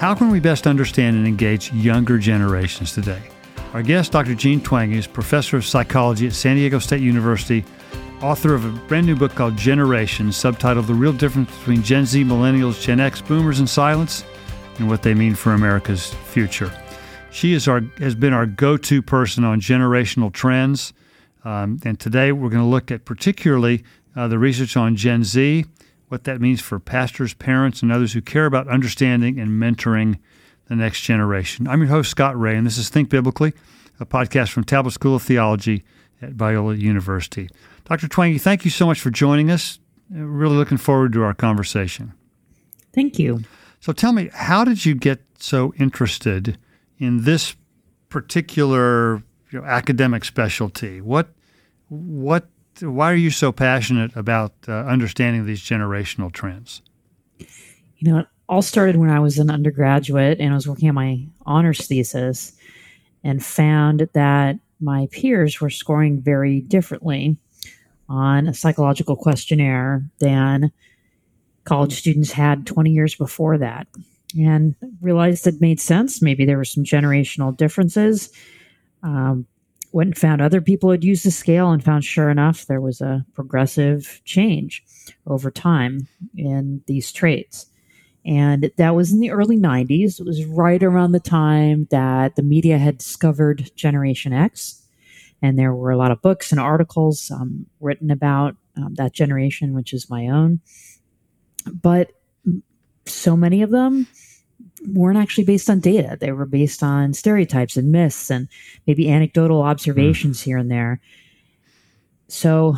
How can we best understand and engage younger generations today? Our guest, Dr. Jean Twenge, is professor of psychology at San Diego State University, author of a brand new book called Generations, subtitled The Real Difference Between Gen Z, Millennials, Gen X, Boomers, and Silents, and What They Mean for America's Future. She is our, has been our go to person on generational trends. Um, and today we're going to look at particularly uh, the research on Gen Z what that means for pastors, parents, and others who care about understanding and mentoring the next generation. I'm your host, Scott Rae, and this is Think Biblically, a podcast from Talbot School of Theology at Biola University. Dr. Twenge, thank you so much for joining us. Really looking forward to our conversation. Thank you. So tell me, how did you get so interested in this particular you know, academic specialty? What what why are you so passionate about uh, understanding these generational trends? You know, it all started when I was an undergraduate and I was working on my honors thesis and found that my peers were scoring very differently on a psychological questionnaire than college students had 20 years before that. And realized it made sense. Maybe there were some generational differences. Um, went and found other people had used the scale and found sure enough there was a progressive change over time in these traits. And that was in the early 90s. It was right around the time that the media had discovered Generation X. And there were a lot of books and articles um, written about um, that generation, which is my own. But so many of them weren't actually based on data. They were based on stereotypes and myths and maybe anecdotal observations mm. here and there. So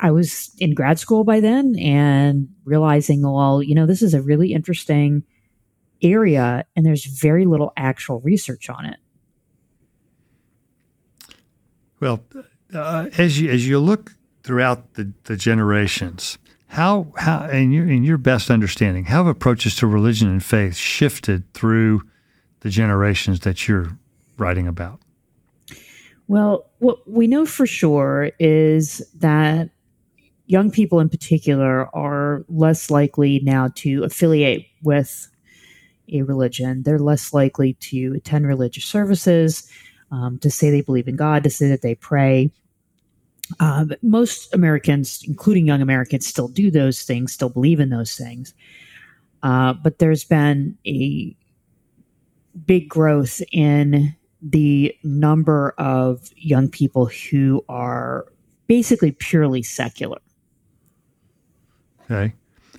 I was in grad school by then and realizing, well, you know, this is a really interesting area and there's very little actual research on it. Well, uh, as you as you look throughout the, the generations, how how in your in your best understanding, how have approaches to religion and faith shifted through the generations that you're writing about? Well, what we know for sure is that young people in particular are less likely now to affiliate with a religion. They're less likely to attend religious services, um, to say they believe in God, to say that they pray. Uh, most Americans, including young Americans, still do those things, still believe in those things. Uh, but there's been a big growth in the number of young people who are basically purely secular. Okay.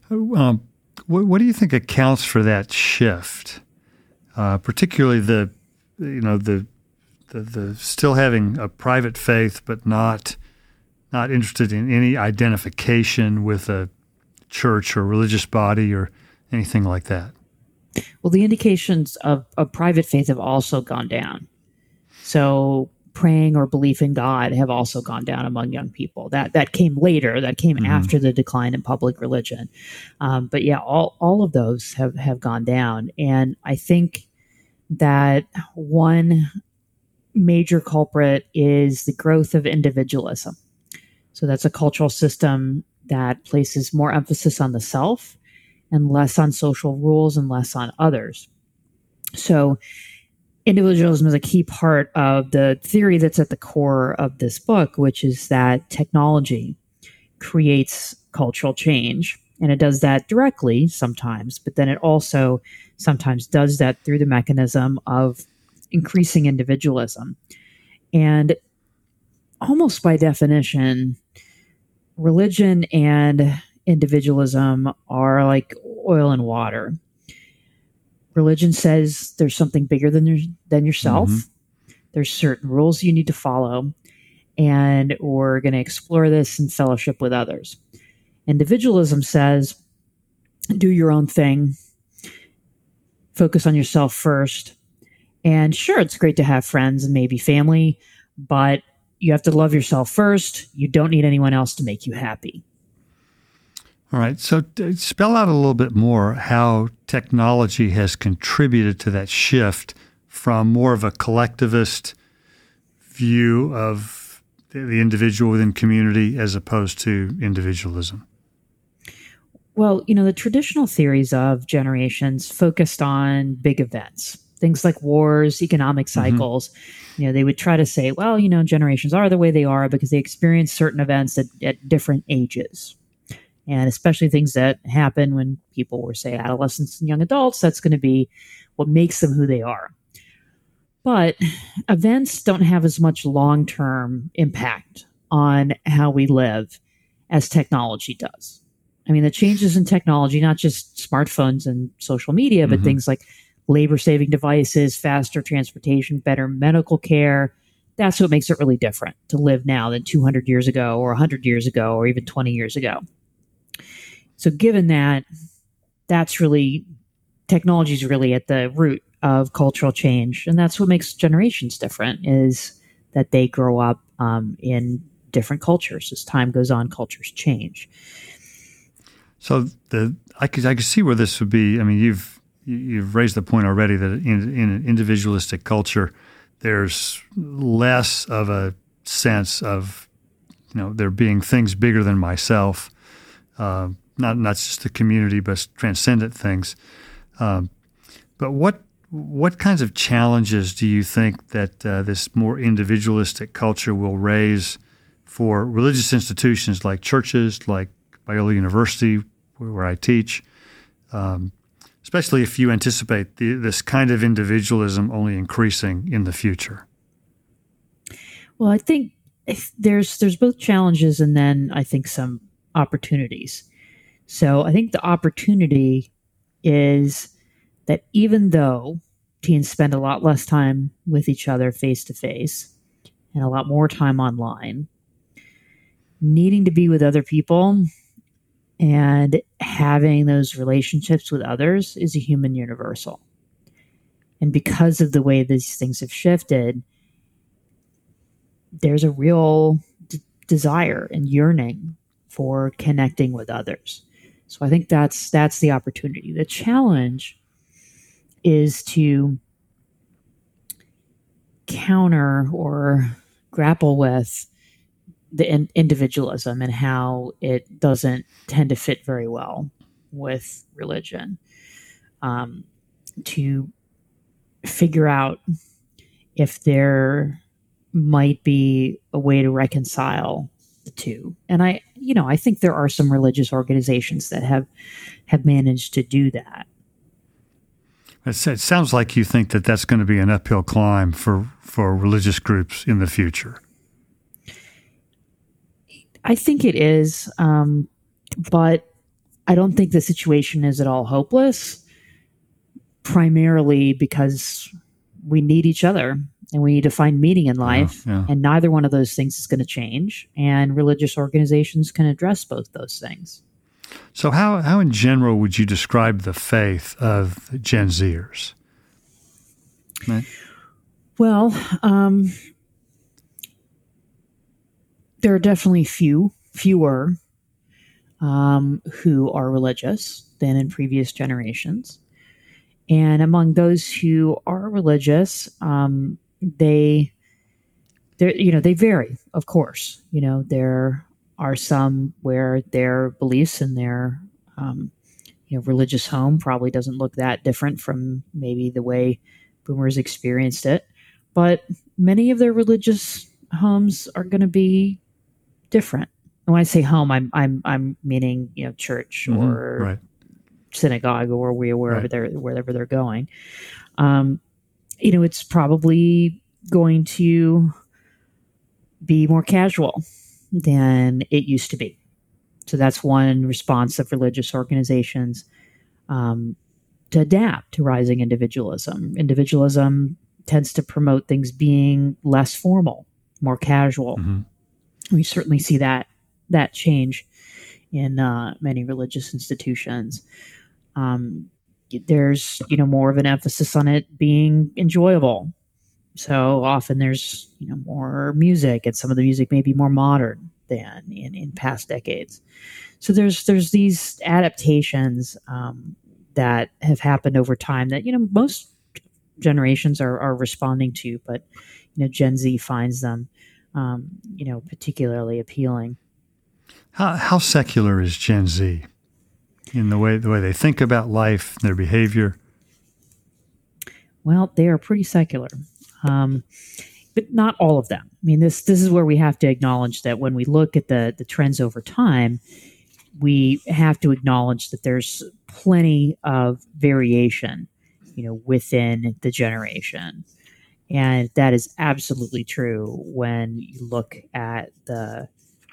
Um, what, what, do you think accounts for that shift? Uh, particularly the, you know, the, the, the still having a private faith, but not not interested in any identification with a church or religious body or anything like that. Well, the indications of, of private faith have also gone down. So praying or belief in God have also gone down among young people. That that came later. That came mm-hmm. after the decline in public religion. Um, but yeah, all all of those have have gone down, and I think that one major culprit is the growth of individualism. So that's a cultural system that places more emphasis on the self and less on social rules and less on others. So individualism is a key part of the theory that's at the core of this book, which is that technology creates cultural change. And it does that directly sometimes, but then it also sometimes does that through the mechanism of increasing individualism. And almost by definition, religion and individualism are like oil and water. Religion says there's something bigger than your, than yourself. Mm-hmm. There's certain rules you need to follow, and we're going to explore this in fellowship with others. Individualism says do your own thing, focus on yourself first. And sure, it's great to have friends and maybe family, but you have to love yourself first. You don't need anyone else to make you happy. All right. So, spell out a little bit more how technology has contributed to that shift from more of a collectivist view of the individual within community as opposed to individualism. Well, you know, the traditional theories of generations focused on big events, things like wars, economic mm-hmm. cycles. Mm-hmm. You know, they would try to say, well, you know, generations are the way they are because they experience certain events at, at different ages. And especially things that happen when people were, say, adolescents and young adults, that's going to be what makes them who they are. But events don't have as much long term impact on how we live as technology does. I mean, the changes in technology, not just smartphones and social media, but mm-hmm. things like labor saving devices, faster transportation, better medical care. That's what makes it really different to live now than 200 years ago or 100 years ago or even 20 years ago. So, given that, that's really technology is really at the root of cultural change, and that's what makes generations different. Is that they grow up um, in different cultures as time goes on, cultures change. So the I could I could see where this would be. I mean, you've you've raised the point already that in, in an individualistic culture, there's less of a sense of you know there being things bigger than myself, uh, not not just the community, but transcendent things. Um, but what what kinds of challenges do you think that uh, this more individualistic culture will raise for religious institutions like churches, like Biola University, where I teach, um, especially if you anticipate the, this kind of individualism only increasing in the future? Well, I think there's there's both challenges and then I think some opportunities. So I think the opportunity is that even though teens spend a lot less time with each other face to face and a lot more time online, needing to be with other people and having those relationships with others is a human universal. And because of the way these things have shifted, there's a real d- desire and yearning for connecting with others. So I think that's that's the opportunity. The challenge is to counter or grapple with the in- individualism and how it doesn't tend to fit very well with religion. Um, to figure out if there might be a way to reconcile the two. And I, you know, I think there are some religious organizations that have have managed to do that. It sounds like you think that that's going to be an uphill climb for for religious groups in the future. I think it is, um, but I don't think the situation is at all hopeless. Primarily because we need each other and we need to find meaning in life, yeah, yeah. and neither one of those things is going to change. And religious organizations can address both those things. So, how how in general would you describe the faith of Gen Zers? Right. Well, um, there are definitely few, fewer, um, who are religious than in previous generations. And among those who are religious, um, they, you know, they vary. Of course, you know, there are some where their beliefs and their, um, you know, religious home probably doesn't look that different from maybe the way boomers experienced it. But many of their religious homes are going to be different. And when I say home, I'm I'm I'm meaning you know church mm-hmm, or right. synagogue or wherever right. they're wherever they're going. Um, you know, it's probably going to be more casual than it used to be. So that's one response of religious organizations um, to adapt to rising individualism. Individualism tends to promote things being less formal, more casual. Mm-hmm we certainly see that that change in uh, many religious institutions. Um, there's you know more of an emphasis on it being enjoyable. So often there's you know more music, and some of the music may be more modern than in, in past decades. So there's there's these adaptations um, that have happened over time that you know most generations are, are responding to, but you know Gen Z finds them um, you know, particularly appealing. How, how secular is Gen Z? in the way the way they think about life, their behavior? Well, they are pretty secular, um, but not all of them. I mean, this this is where we have to acknowledge that when we look at the the trends over time, we have to acknowledge that there's plenty of variation, you know, within the generation. And that is absolutely true when you look at the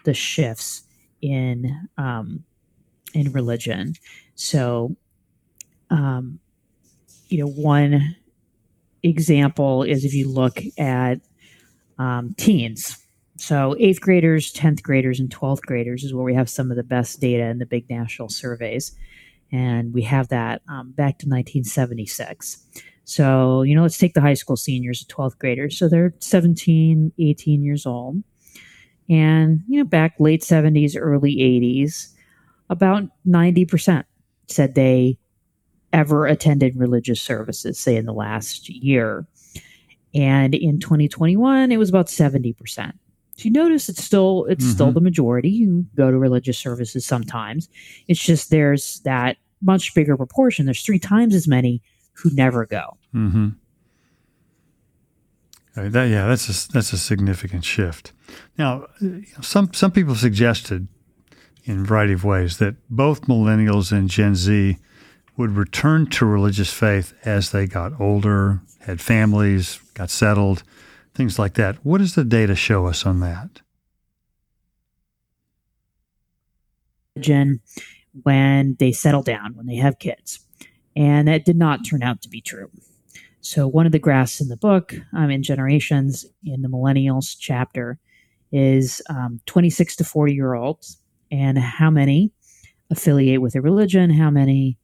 the shifts in um, in religion. So, um, you know, one example is if you look at um, teens. So, eighth graders, 10th graders, and 12th graders is where we have some of the best data in the big national surveys. And we have that um, back to 1976. So, you know, let's take the high school seniors, 12th graders. So they're 17, 18 years old. And, you know, back late 70s, early 80s, about 90% said they ever attended religious services, say in the last year. And in 2021, it was about 70%. So you notice it's still it's mm-hmm. still the majority You go to religious services sometimes. It's just there's that much bigger proportion. There's three times as many who never go. Mm-hmm. That, yeah, that's a, that's a significant shift. Now, some some people suggested in a variety of ways that both millennials and Gen Z would return to religious faith as they got older, had families, got settled, things like that. What does the data show us on that? Gen, when they settle down, when they have kids. And that did not turn out to be true. So, one of the graphs in the book, um, in Generations, in the Millennials chapter, is um, 26 to 40 year olds and how many affiliate with a religion, how many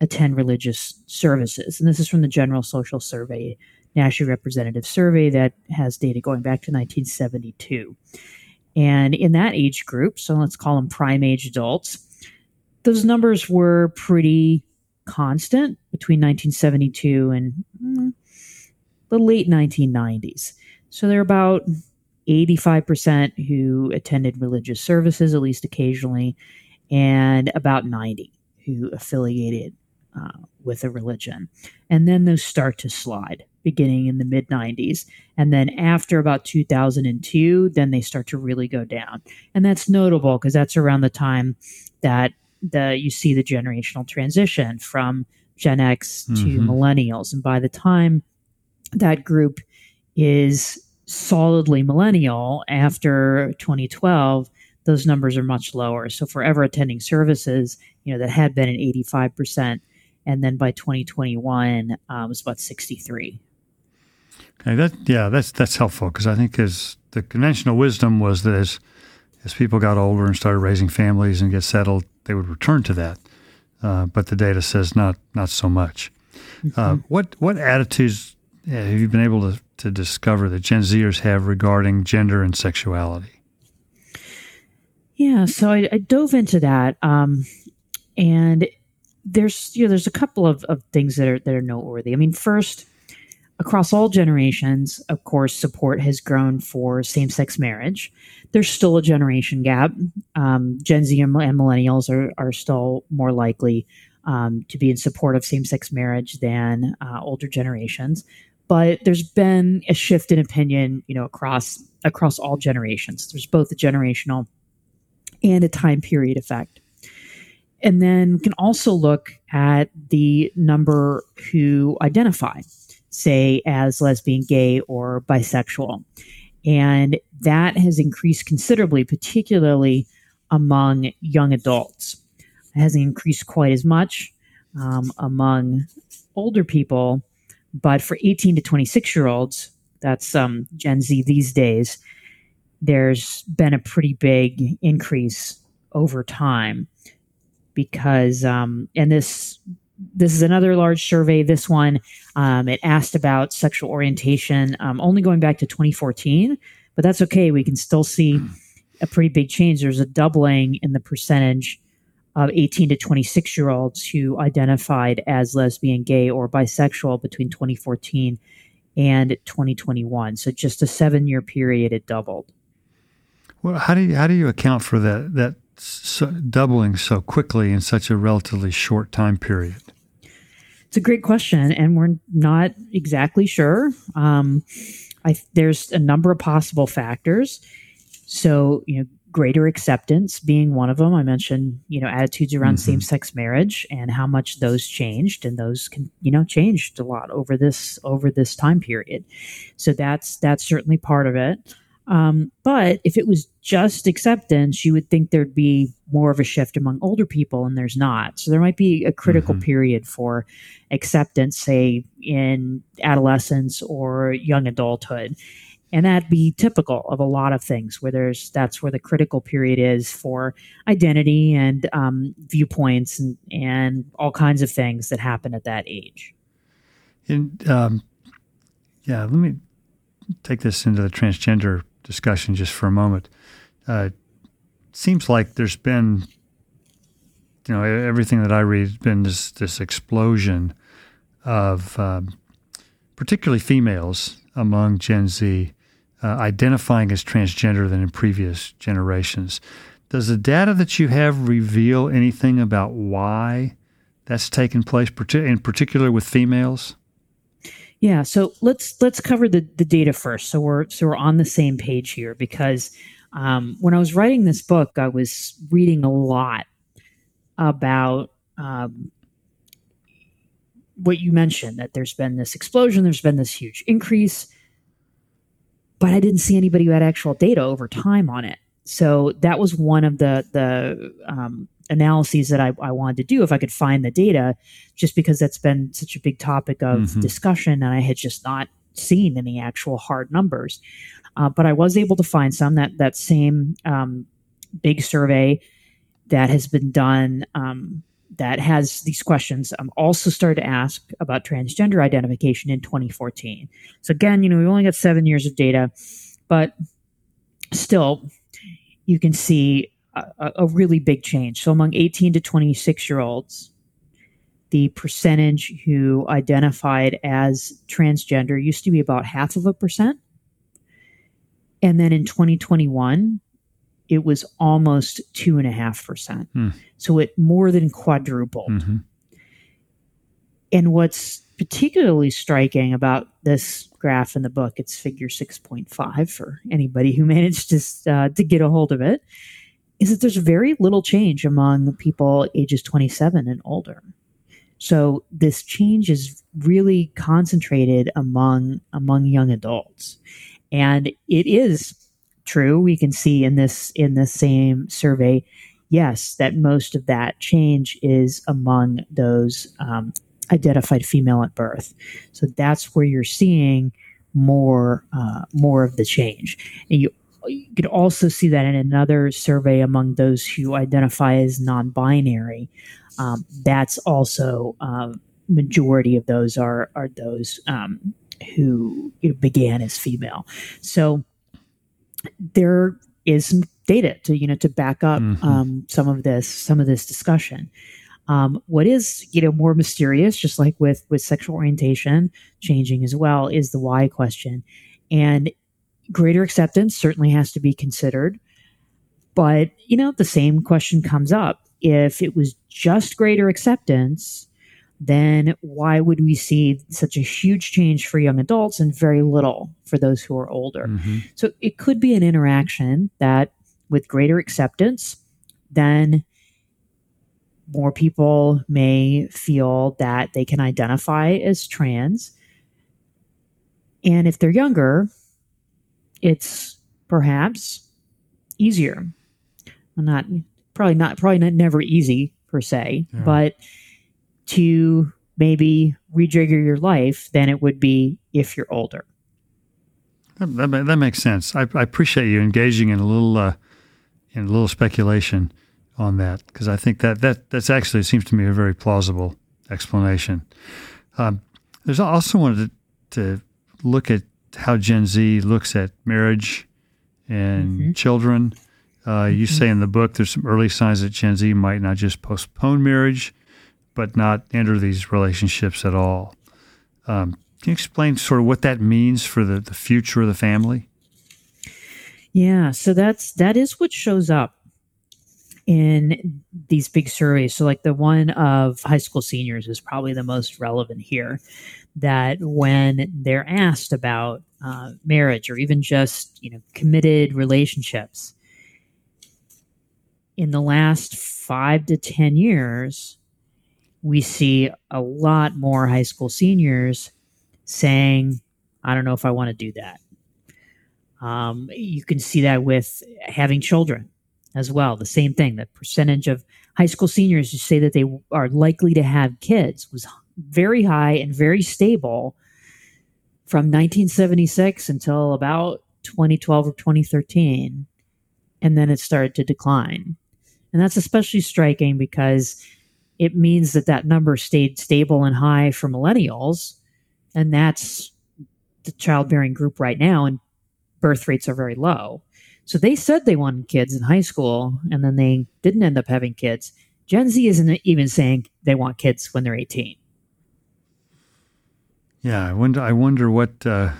attend religious services. And this is from the General Social Survey, National Representative Survey that has data going back to 1972. And in that age group, so let's call them prime age adults, those numbers were pretty constant between 1972 and mm, the late 1990s. So they're about 85% who attended religious services at least occasionally, and about 90 who affiliated uh, with a religion. And then those start to slide beginning in the mid 90s. And then after about 2002, then they start to really go down. And that's notable because that's around the time that the you see the generational transition from Gen X to mm-hmm. millennials. And by the time that group is solidly millennial after 2012, those numbers are much lower. So forever attending services, you know, that had been an 85%. And then by 2021, um, it was about 63. Okay, that yeah, that's that's helpful because I think as the conventional wisdom was that as as people got older and started raising families and get settled, they would return to that. Uh, but the data says not not so much. Mm-hmm. Uh, what what attitudes have you been able to to discover that Gen Zers have regarding gender and sexuality? Yeah, so I, I dove into that, um, and there's you know there's a couple of, of things that are that are noteworthy. I mean, first, across all generations, of course, support has grown for same sex marriage. There's still a generation gap. Um, Gen Z and, millennials are are still more likely um, to be in support of same sex marriage than uh, older generations but there's been a shift in opinion, you know, across across all generations. There's both a generational and a time period effect. And then we can also look at the number who identify, say, as lesbian, gay, or bisexual. And that has increased considerably, particularly among young adults. It hasn't increased quite as much um, among older people, but for 18 to 26 year olds, that's um, Gen Z these days, there's been a pretty big increase over time because, um, and this this is another large survey. This one, um, it asked about sexual orientation, um, only going back to 2014, but that's okay. We can still see a pretty big change. There's a doubling in the percentage of 18 to 26 year olds who identified as lesbian, gay, or bisexual between 2014 and 2021. So just a seven year period, it doubled. Well, how do you, how do you account for that that so, doubling so quickly in such a relatively short time period? It's a great question, and we're not exactly sure. Um, I, there's a number of possible factors. So, you know, greater acceptance being one of them. I mentioned, you know, attitudes around mm-hmm. same-sex marriage and how much those changed, and those can, you know, changed a lot over this over this time period. So that's that's certainly part of it. Um, but if it was just acceptance, you would think there'd be more of a shift among older people, and there's not. So there might be a critical mm-hmm. period for acceptance, say in adolescence or young adulthood. And that'd be typical of a lot of things where there's that's where the critical period is for identity and um, viewpoints and, and all kinds of things that happen at that age. And um, yeah, let me take this into the transgender discussion just for a moment. Uh, seems like there's been, you know, everything that I read has been this this explosion of um, particularly females among Gen Z uh, identifying as transgender than in previous generations. Does the data that you have reveal anything about why that's taken place, in particular with females? Yeah, so let's let's cover the, the data first. So we're so we're on the same page here because um, when I was writing this book, I was reading a lot about um, what you mentioned that there's been this explosion, there's been this huge increase, but I didn't see anybody who had actual data over time on it. So that was one of the the um, analyses that I, I, wanted to do if I could find the data, just because that's been such a big topic of mm-hmm. discussion, and I had just not seen any actual hard numbers. Uh, but I was able to find some that that same um, big survey that has been done um, that has these questions. I'm also started to ask about transgender identification in 2014. So again, you know, we only got seven years of data, but still, you can see a, a really big change. So among 18 to 26 year olds, the percentage who identified as transgender used to be about half of a percent. And then in 2021, it was almost two and a half percent. Hmm. So it more than quadrupled. Mm-hmm. And what's particularly striking about this graph in the book, it's figure 6.5 for anybody who managed to, uh, to get a hold of it, is that there's very little change among people ages 27 and older. So this change is really concentrated among among young adults. And it is true. We can see in this in the same survey, yes, that most of that change is among those um, identified female at birth. So that's where you're seeing more uh, more of the change. And you you could also see that in another survey among those who identify as non-binary. Um, that's also um, majority of those are are those um, who you know, began as female. So there is some data to you know to back up mm-hmm. um, some of this some of this discussion. Um, what is you know more mysterious, just like with with sexual orientation changing as well, is the why question, and greater acceptance certainly has to be considered. But you know the same question comes up: if it was just greater acceptance, then why would we see such a huge change for young adults and very little for those who are older? Mm-hmm. So it could be an interaction that, with greater acceptance, then more people may feel that they can identify as trans. And if they're younger, it's perhaps easier. not probably not probably not never easy per se, yeah. but to maybe rejigger your life than it would be if you're older. That, that, that makes sense. I, I, appreciate you engaging in a little uh, in a little speculation on that because I think that that that's actually seems to me a very plausible explanation. Um, there's also wanted to, to, look at how Gen Z looks at marriage and mm-hmm. children. Uh, you mm-hmm. say in the book there's some early signs that Gen Z might not just postpone marriage, but not enter these relationships at all. Um, can you explain sort of what that means for the, the future of the family? Yeah, so that's that is what shows up in these big surveys. So, like the one of high school seniors is probably the most relevant here. That when they're asked about uh, marriage or even just you know committed relationships, in the last five to ten years, we see a lot more high school seniors saying, "I don't know if I want to do that." Um, you can see that with having children as well. The same thing. The percentage of high school seniors who say that they are likely to have kids was very high and very stable from 1976 until about 2012 or 2013. And then it started to decline. And that's especially striking because it means that that number stayed stable and high for millennials. And that's the childbearing group right now. And birth rates are very low. So they said they wanted kids in high school and then they didn't end up having kids. Gen Z isn't even saying they want kids when they're 18. Yeah, I wonder. I wonder what uh,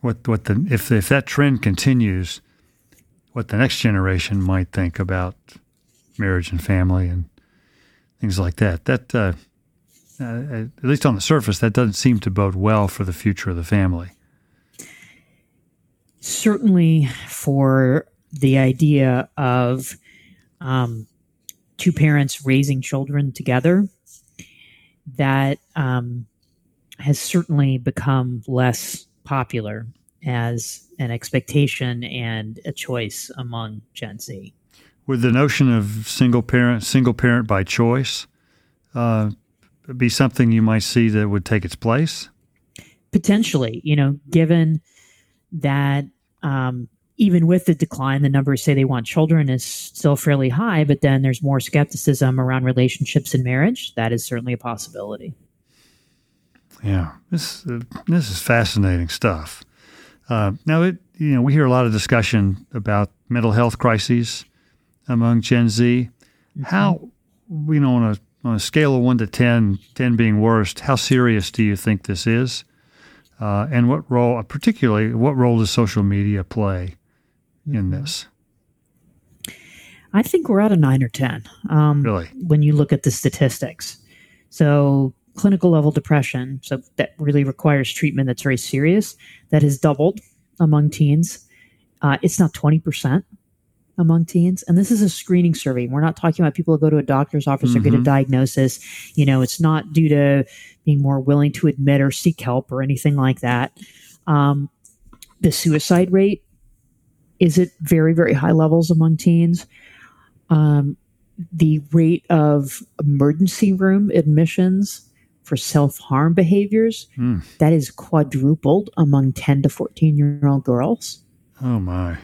what what the if if that trend continues, what the next generation might think about marriage and family and things like that. That uh, uh, at least on the surface, that doesn't seem to bode well for the future of the family certainly for the idea of um, two parents raising children together, that um, has certainly become less popular as an expectation and a choice among Gen Z. Would the notion of single parent, single parent by choice, uh, be something you might see that would take its place? Potentially, you know, given that um, even with the decline, the numbers say they want children is still fairly high, but then there's more skepticism around relationships and marriage. That is certainly a possibility. Yeah, this uh, this is fascinating stuff. Uh, now, it you know we hear a lot of discussion about mental health crises among Gen Z. Mm-hmm. How you know on a on a scale of one to 10, 10 being worst, how serious do you think this is? Uh, and what role, particularly, what role does social media play in mm-hmm. this? I think we're at a nine or 10. Um, really? When you look at the statistics. So, clinical level depression, so that really requires treatment that's very serious, that has doubled among teens. Uh, it's not 20% among teens. And this is a screening survey. We're not talking about people who go to a doctor's office mm-hmm. or get a mm-hmm. diagnosis. You know, it's not due to being more willing to admit or seek help or anything like that. Um, the suicide rate is at very, very high levels among teens. Um, the rate of emergency room admissions for self-harm behaviors mm. that is quadrupled among 10 to 14 year old girls oh my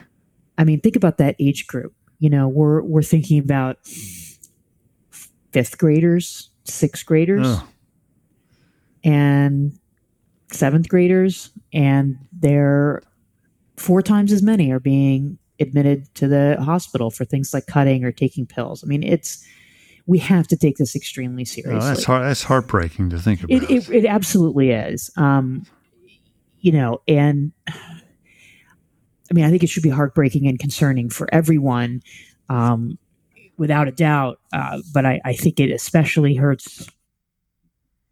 I mean, think about that age group. You know, we're we're thinking about fifth graders, sixth graders, and seventh graders, and they're four times as many are being admitted to the hospital for things like cutting or taking pills. I mean, it's we have to take this extremely seriously. Oh, that's heart, that's heartbreaking to think about. It, it, it absolutely is. Um, you know, and I mean, I think it should be heartbreaking and concerning for everyone, um, without a doubt. Uh, but I, I, think it especially hurts,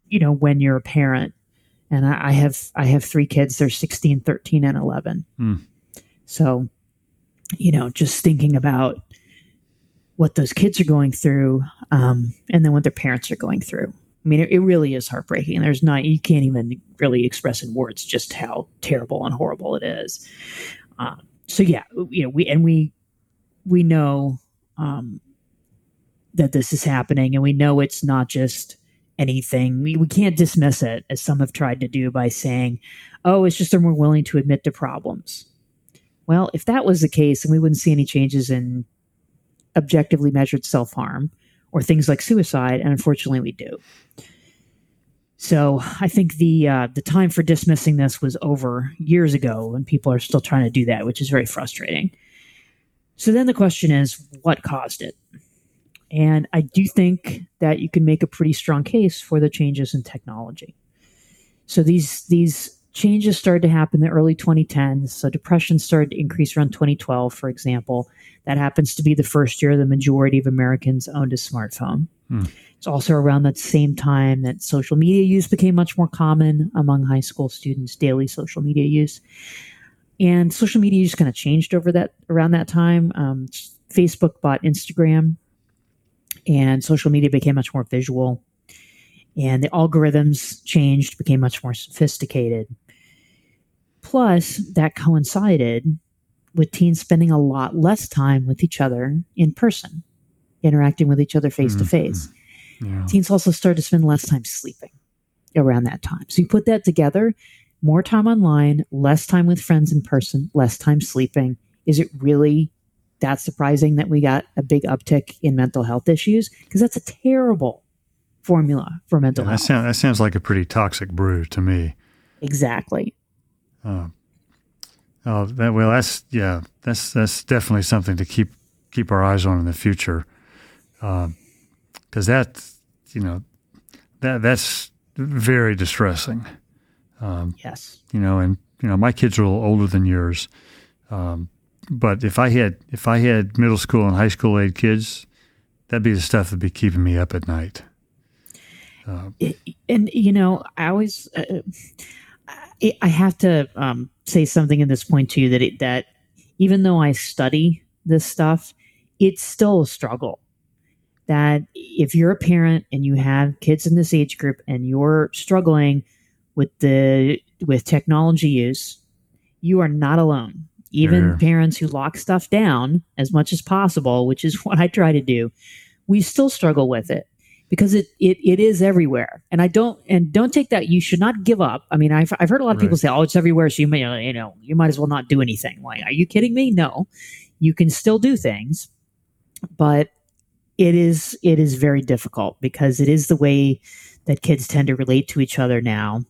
you know, when you're a parent. And I, I have I have three kids. They're 16, 13, and 11. Mm. So, you know, just thinking about what those kids are going through, um, and then what their parents are going through. I mean, it, it, really is heartbreaking. There's not, you can't even really express in words just how terrible and horrible it is. Um, so yeah, you know, we and we we know um, that this is happening, and we know it's not just anything. We, we can't dismiss it as some have tried to do by saying, "Oh, it's just they're more willing to admit to problems." Well, if that was the case, then we wouldn't see any changes in objectively measured self harm or things like suicide, and unfortunately, we do. So I think the uh, the time for dismissing this was over years ago, and people are still trying to do that, which is very frustrating. So then the question is, what caused it? And I do think that you can make a pretty strong case for the changes in technology. So these these changes started to happen in the early 2010s. So depression started to increase around 2012, for example. That happens to be the first year the majority of Americans owned a smartphone. Hmm. It's also around that same time that social media use became much more common among high school students, daily social media use. And social media just kind of changed over that around that time. Um, Facebook bought Instagram, and social media became much more visual. And the algorithms changed, became much more sophisticated. Plus, that coincided with teens spending a lot less time with each other in person, interacting with each other face to face. Teens also start to spend less time sleeping around that time. So you put that together, more time online, less time with friends in person, less time sleeping. Is it really that surprising that we got a big uptick in mental health issues? Because that's a terrible formula for mental yeah, health. That, sound, that sounds like a pretty toxic brew to me. Exactly. Uh, oh, that, well, that's yeah, that's that's definitely something to keep keep our eyes on in the future, because uh, that you know that that's very distressing. Um, yes. You know, and you know, my kids are a little older than yours, um, but if I had if I had middle school and high school age kids, that'd be the stuff that'd be keeping me up at night. Uh, and you know, I always uh, I have to um, say something in this point to you that it, that even though I study this stuff, it's still a struggle. That if you're a parent and you have kids in this age group and you're struggling with the with technology use, you are not alone. Even yeah. parents who lock stuff down as much as possible, which is what I try to do, we still struggle with it because it, it it is everywhere. And I don't and don't take that. You should not give up. I mean, I've I've heard a lot of right. people say, "Oh, it's everywhere," so you may you know you might as well not do anything. Like, are you kidding me? No, you can still do things, but it is it is very difficult because it is the way that kids tend to relate to each other now.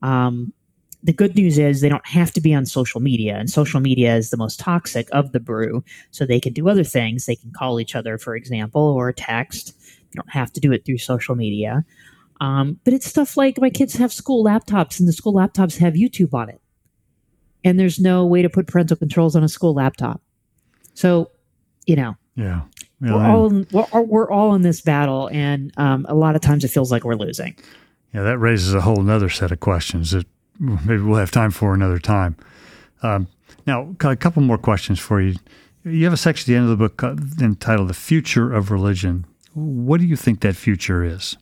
Um, the good news is they don't have to be on social media, and social media is the most toxic of the brew. So they can do other things. They can call each other, for example, or text. You don't have to do it through social media. Um, but it's stuff like my kids have school laptops, and the school laptops have YouTube on it. And there's no way to put parental controls on a school laptop. So, you know, yeah, yeah we're all in, we're, we're, all in this battle, and um, a lot of times it feels like we're losing. Yeah, that raises a whole other set of questions that maybe we'll have time for another time. Um, now, a couple more questions for you. You have a section at the end of the book uh, entitled "The Future of Religion." What do you think that future is?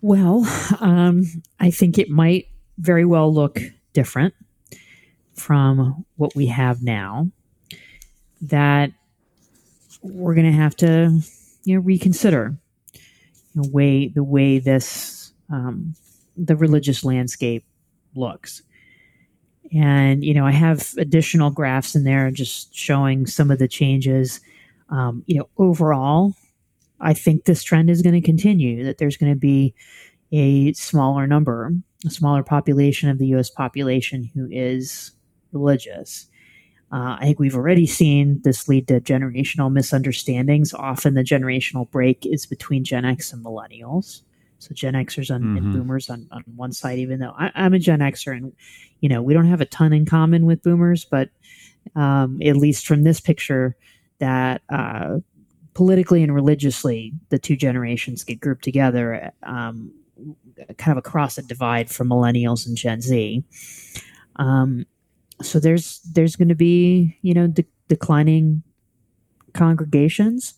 Well, um, I think it might very well look different from what we have now. That we're going to have to, you know, reconsider the way the way this um, the religious landscape looks. And you know, I have additional graphs in there just showing some of the changes um, you know, overall, I think this trend is going to continue, that there's going to be a smaller number, a smaller population of the US population who is religious. Uh, I think we've already seen this lead to generational misunderstandings. Often the generational break is between Gen X and millennials. So Gen Xers and, mm-hmm. and boomers on, on one side, even though I, am a Gen Xer and, you know, we don't have a ton in common with boomers, but um, at least from this picture, that uh, politically and religiously the two generations get grouped together um, kind of across a divide from millennials and gen z um, so there's there's going to be you know de- declining congregations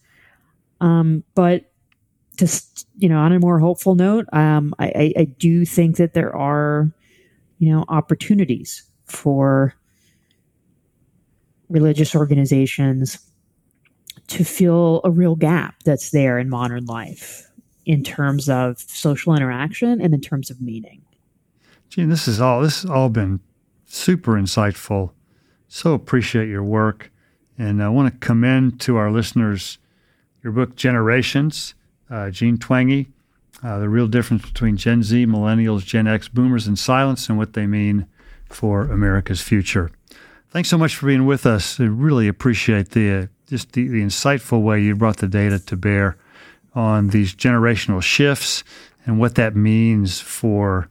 um, but just you know on a more hopeful note um, I, I, I do think that there are you know opportunities for religious organizations to fill a real gap that's there in modern life in terms of social interaction and in terms of meaning. Jean, this is all this has all been super insightful. So appreciate your work, and I want to commend to our listeners your book Generations, uh, Jean Twenge, uh, the real difference between Gen Z, Millennials, Gen X, Boomers, and Silents, and what they mean for America's future. Thanks so much for being with us. I really appreciate the just the, the insightful way you brought the data to bear on these generational shifts and what that means for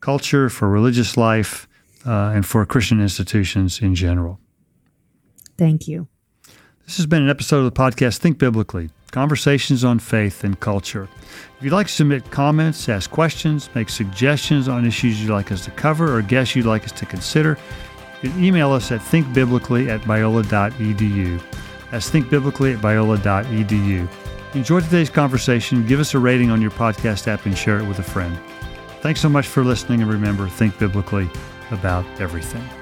culture, for religious life, uh, and for Christian institutions in general. Thank you. This has been an episode of the podcast Think Biblically Conversations on Faith and Culture. If you'd like to submit comments, ask questions, make suggestions on issues you'd like us to cover, or guests you'd like us to consider, you can email us at thinkbiblically at biola.edu. That's thinkbiblically at biola.edu. Enjoy today's conversation. Give us a rating on your podcast app and share it with a friend. Thanks so much for listening, and remember, think biblically about everything.